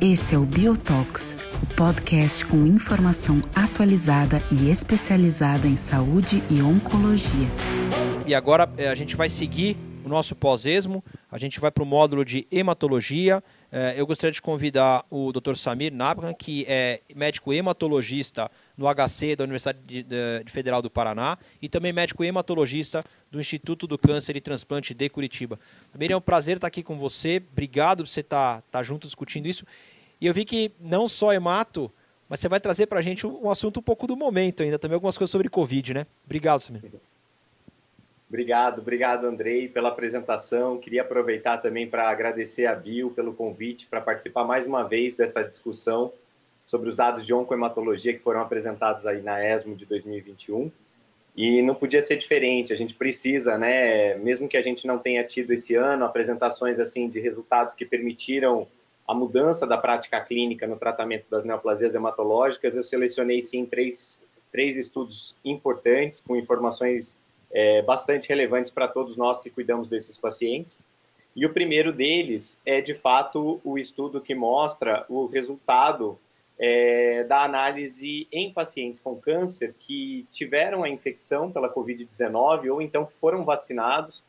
Esse é o Biotox, o podcast com informação atualizada e especializada em saúde e oncologia. E agora eh, a gente vai seguir o nosso pós-esmo, a gente vai para o módulo de hematologia. Eh, eu gostaria de convidar o Dr. Samir Nabhan, que é médico hematologista no HC da Universidade Federal do Paraná e também médico hematologista do Instituto do Câncer e Transplante de Curitiba. Também é um prazer estar aqui com você. Obrigado por você estar, estar junto discutindo isso. E eu vi que não só hemato, mas você vai trazer para a gente um assunto um pouco do momento ainda, também algumas coisas sobre Covid, né? Obrigado, Samir. Obrigado, obrigado, Andrei, pela apresentação. Queria aproveitar também para agradecer a Bill pelo convite para participar mais uma vez dessa discussão sobre os dados de oncohematologia que foram apresentados aí na ESMO de 2021. E não podia ser diferente, a gente precisa, né, mesmo que a gente não tenha tido esse ano apresentações assim de resultados que permitiram a mudança da prática clínica no tratamento das neoplasias hematológicas, eu selecionei sim três, três estudos importantes com informações é, bastante relevantes para todos nós que cuidamos desses pacientes. E o primeiro deles é, de fato, o estudo que mostra o resultado é, da análise em pacientes com câncer que tiveram a infecção pela Covid-19 ou então que foram vacinados.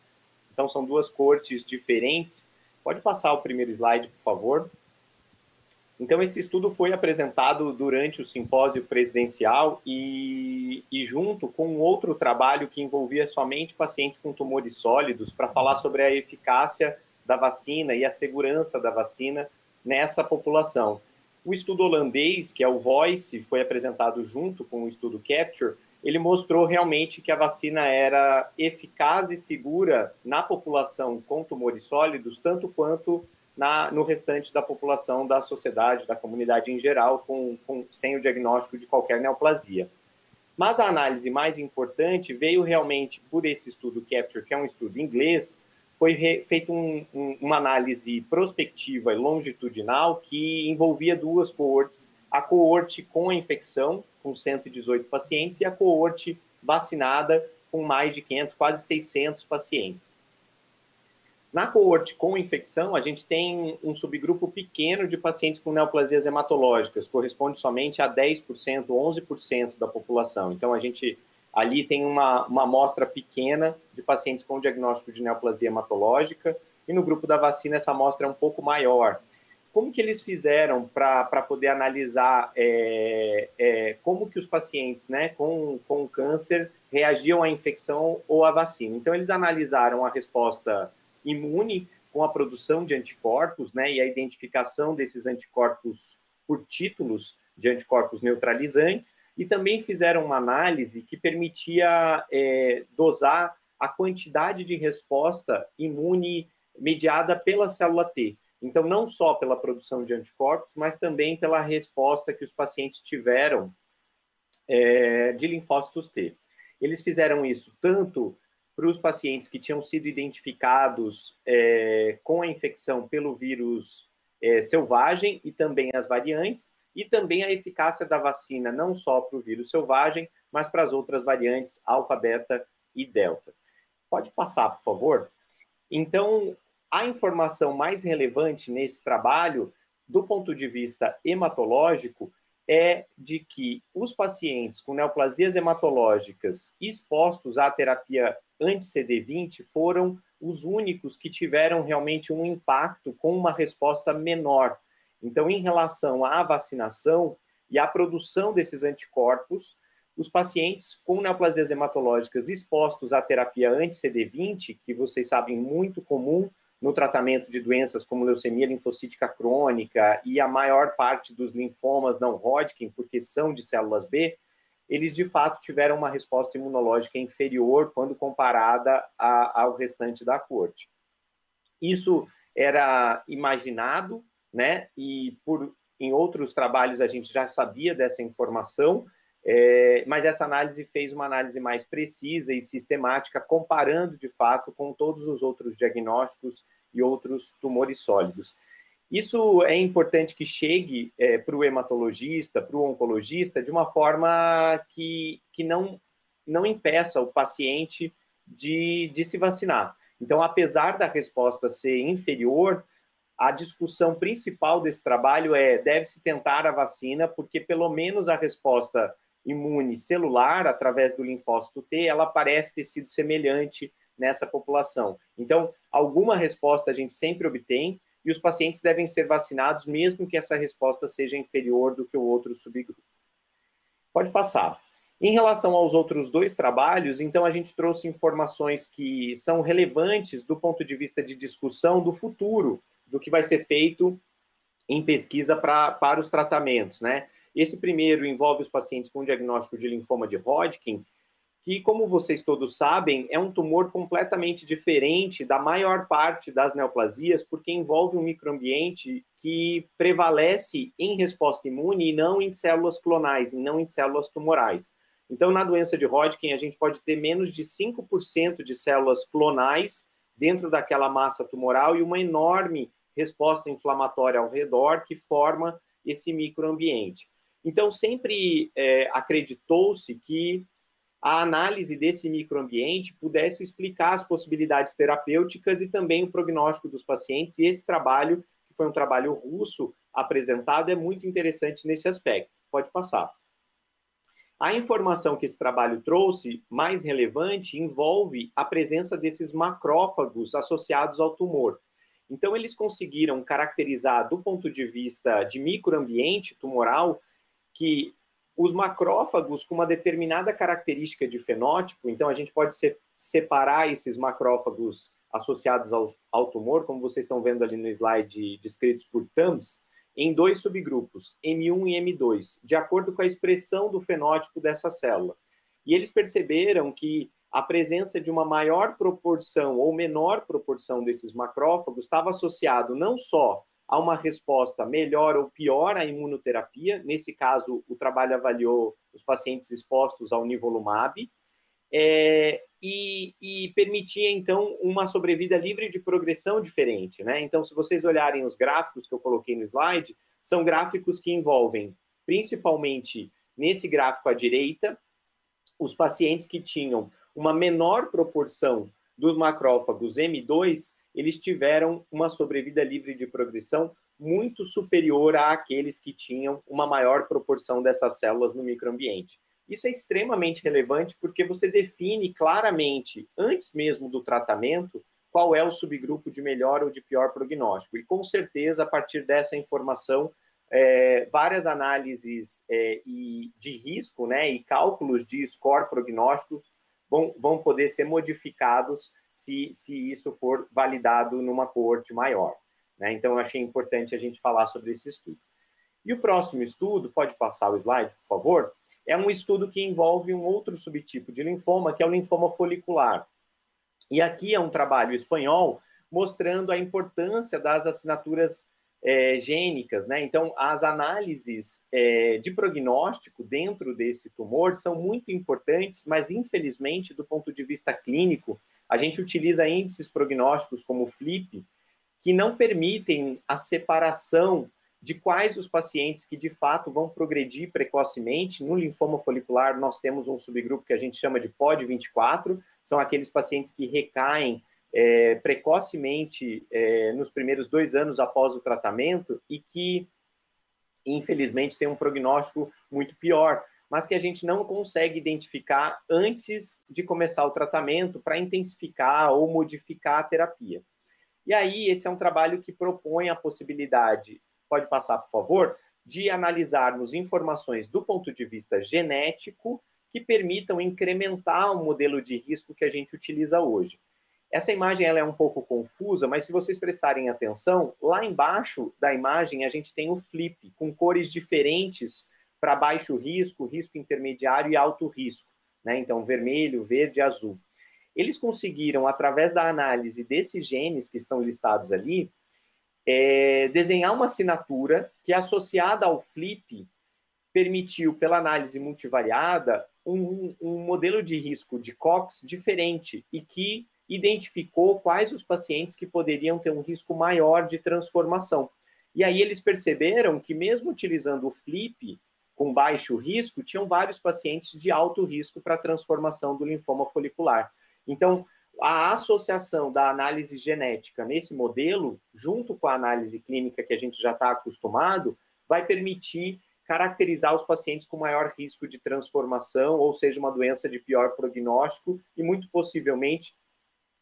Então, são duas cortes diferentes Pode passar o primeiro slide, por favor. Então, esse estudo foi apresentado durante o simpósio presidencial e, e, junto com outro trabalho que envolvia somente pacientes com tumores sólidos para falar sobre a eficácia da vacina e a segurança da vacina nessa população. O estudo holandês, que é o VOICE, foi apresentado junto com o estudo CAPTURE, ele mostrou realmente que a vacina era eficaz e segura na população com tumores sólidos, tanto quanto na, no restante da população, da sociedade, da comunidade em geral, com, com, sem o diagnóstico de qualquer neoplasia. Mas a análise mais importante veio realmente por esse estudo Capture, que é um estudo inglês, foi feita um, um, uma análise prospectiva e longitudinal que envolvia duas coortes, a coorte com a infecção, com 118 pacientes, e a coorte vacinada, com mais de 500, quase 600 pacientes. Na coorte com infecção, a gente tem um subgrupo pequeno de pacientes com neoplasias hematológicas, corresponde somente a 10%, 11% da população. Então, a gente ali tem uma, uma amostra pequena de pacientes com diagnóstico de neoplasia hematológica, e no grupo da vacina essa amostra é um pouco maior como que eles fizeram para poder analisar é, é, como que os pacientes né, com, com câncer reagiam à infecção ou à vacina? Então, eles analisaram a resposta imune com a produção de anticorpos né, e a identificação desses anticorpos por títulos de anticorpos neutralizantes e também fizeram uma análise que permitia é, dosar a quantidade de resposta imune mediada pela célula T. Então, não só pela produção de anticorpos, mas também pela resposta que os pacientes tiveram é, de linfócitos T. Eles fizeram isso tanto para os pacientes que tinham sido identificados é, com a infecção pelo vírus é, selvagem e também as variantes, e também a eficácia da vacina, não só para o vírus selvagem, mas para as outras variantes, alfa, beta e delta. Pode passar, por favor? Então, a informação mais relevante nesse trabalho, do ponto de vista hematológico, é de que os pacientes com neoplasias hematológicas expostos à terapia anti-CD20 foram os únicos que tiveram realmente um impacto com uma resposta menor. Então, em relação à vacinação e à produção desses anticorpos, os pacientes com neoplasias hematológicas expostos à terapia anti-CD20, que vocês sabem muito comum no tratamento de doenças como leucemia linfocítica crônica e a maior parte dos linfomas não Hodgkin, porque são de células B, eles de fato tiveram uma resposta imunológica inferior quando comparada a, ao restante da corte. Isso era imaginado, né? E por em outros trabalhos a gente já sabia dessa informação, é, mas essa análise fez uma análise mais precisa e sistemática, comparando de fato com todos os outros diagnósticos e outros tumores sólidos. Isso é importante que chegue é, para o hematologista, para o oncologista, de uma forma que, que não, não impeça o paciente de, de se vacinar. Então, apesar da resposta ser inferior, a discussão principal desse trabalho é deve-se tentar a vacina, porque pelo menos a resposta imune celular, através do linfócito T, ela parece ter sido semelhante nessa população. Então, alguma resposta a gente sempre obtém, e os pacientes devem ser vacinados, mesmo que essa resposta seja inferior do que o outro subgrupo. Pode passar. Em relação aos outros dois trabalhos, então a gente trouxe informações que são relevantes do ponto de vista de discussão do futuro, do que vai ser feito em pesquisa pra, para os tratamentos, né? Esse primeiro envolve os pacientes com diagnóstico de linfoma de Hodgkin, que, como vocês todos sabem, é um tumor completamente diferente da maior parte das neoplasias, porque envolve um microambiente que prevalece em resposta imune e não em células clonais, e não em células tumorais. Então, na doença de Hodgkin, a gente pode ter menos de 5% de células clonais dentro daquela massa tumoral e uma enorme resposta inflamatória ao redor que forma esse microambiente. Então, sempre é, acreditou-se que a análise desse microambiente pudesse explicar as possibilidades terapêuticas e também o prognóstico dos pacientes. E esse trabalho, que foi um trabalho russo apresentado, é muito interessante nesse aspecto. Pode passar. A informação que esse trabalho trouxe, mais relevante, envolve a presença desses macrófagos associados ao tumor. Então, eles conseguiram caracterizar, do ponto de vista de microambiente tumoral, que os macrófagos com uma determinada característica de fenótipo, então a gente pode separar esses macrófagos associados ao, ao tumor, como vocês estão vendo ali no slide descritos por TAMS, em dois subgrupos, M1 e M2, de acordo com a expressão do fenótipo dessa célula. E eles perceberam que a presença de uma maior proporção ou menor proporção desses macrófagos estava associado não só a uma resposta melhor ou pior à imunoterapia. Nesse caso, o trabalho avaliou os pacientes expostos ao nivolumab é, e, e, permitia, então, uma sobrevida livre de progressão diferente. Né? Então, se vocês olharem os gráficos que eu coloquei no slide, são gráficos que envolvem, principalmente nesse gráfico à direita, os pacientes que tinham uma menor proporção dos macrófagos M2 eles tiveram uma sobrevida livre de progressão muito superior àqueles que tinham uma maior proporção dessas células no microambiente. Isso é extremamente relevante porque você define claramente, antes mesmo do tratamento, qual é o subgrupo de melhor ou de pior prognóstico. E com certeza, a partir dessa informação, é, várias análises é, e de risco né, e cálculos de score prognóstico vão, vão poder ser modificados se, se isso for validado numa coorte maior. Né? Então, eu achei importante a gente falar sobre esse estudo. E o próximo estudo, pode passar o slide, por favor, é um estudo que envolve um outro subtipo de linfoma, que é o linfoma folicular. E aqui é um trabalho espanhol mostrando a importância das assinaturas é, gênicas, né? Então, as análises é, de prognóstico dentro desse tumor são muito importantes, mas infelizmente, do ponto de vista clínico, a gente utiliza índices prognósticos como o FLIP, que não permitem a separação de quais os pacientes que de fato vão progredir precocemente. No linfoma folicular, nós temos um subgrupo que a gente chama de POD24, são aqueles pacientes que recaem é, precocemente é, nos primeiros dois anos após o tratamento e que, infelizmente, têm um prognóstico muito pior mas que a gente não consegue identificar antes de começar o tratamento para intensificar ou modificar a terapia. E aí, esse é um trabalho que propõe a possibilidade, pode passar, por favor, de analisarmos informações do ponto de vista genético que permitam incrementar o modelo de risco que a gente utiliza hoje. Essa imagem ela é um pouco confusa, mas se vocês prestarem atenção, lá embaixo da imagem a gente tem o flip, com cores diferentes para baixo risco, risco intermediário e alto risco, né? Então, vermelho, verde azul. Eles conseguiram, através da análise desses genes que estão listados ali, é, desenhar uma assinatura que, associada ao FLIP, permitiu, pela análise multivariada, um, um modelo de risco de COX diferente e que identificou quais os pacientes que poderiam ter um risco maior de transformação. E aí eles perceberam que, mesmo utilizando o FLIP, com baixo risco, tinham vários pacientes de alto risco para transformação do linfoma folicular. Então, a associação da análise genética nesse modelo, junto com a análise clínica que a gente já está acostumado, vai permitir caracterizar os pacientes com maior risco de transformação, ou seja, uma doença de pior prognóstico, e muito possivelmente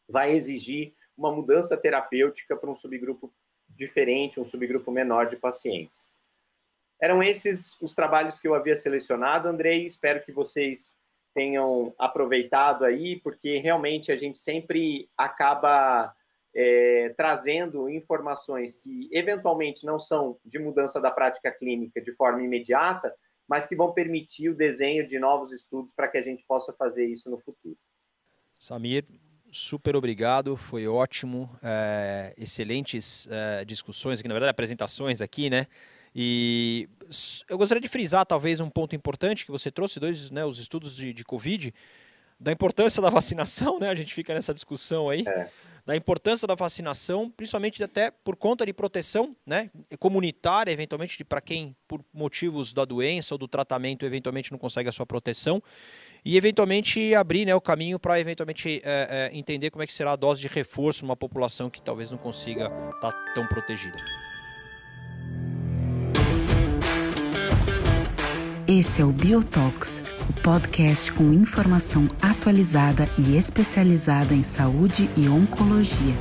vai exigir uma mudança terapêutica para um subgrupo diferente, um subgrupo menor de pacientes. Eram esses os trabalhos que eu havia selecionado, Andrei. Espero que vocês tenham aproveitado aí, porque realmente a gente sempre acaba é, trazendo informações que eventualmente não são de mudança da prática clínica de forma imediata, mas que vão permitir o desenho de novos estudos para que a gente possa fazer isso no futuro. Samir, super obrigado, foi ótimo, é, excelentes é, discussões aqui, na verdade apresentações aqui, né? E eu gostaria de frisar talvez um ponto importante que você trouxe, dois, né, os estudos de, de Covid, da importância da vacinação, né? A gente fica nessa discussão aí. É. Da importância da vacinação, principalmente até por conta de proteção, né? Comunitária, eventualmente, para quem, por motivos da doença ou do tratamento, eventualmente não consegue a sua proteção. E, eventualmente, abrir né, o caminho para, eventualmente, é, é, entender como é que será a dose de reforço numa população que talvez não consiga estar tá tão protegida. Esse é o Biotox, o podcast com informação atualizada e especializada em saúde e oncologia.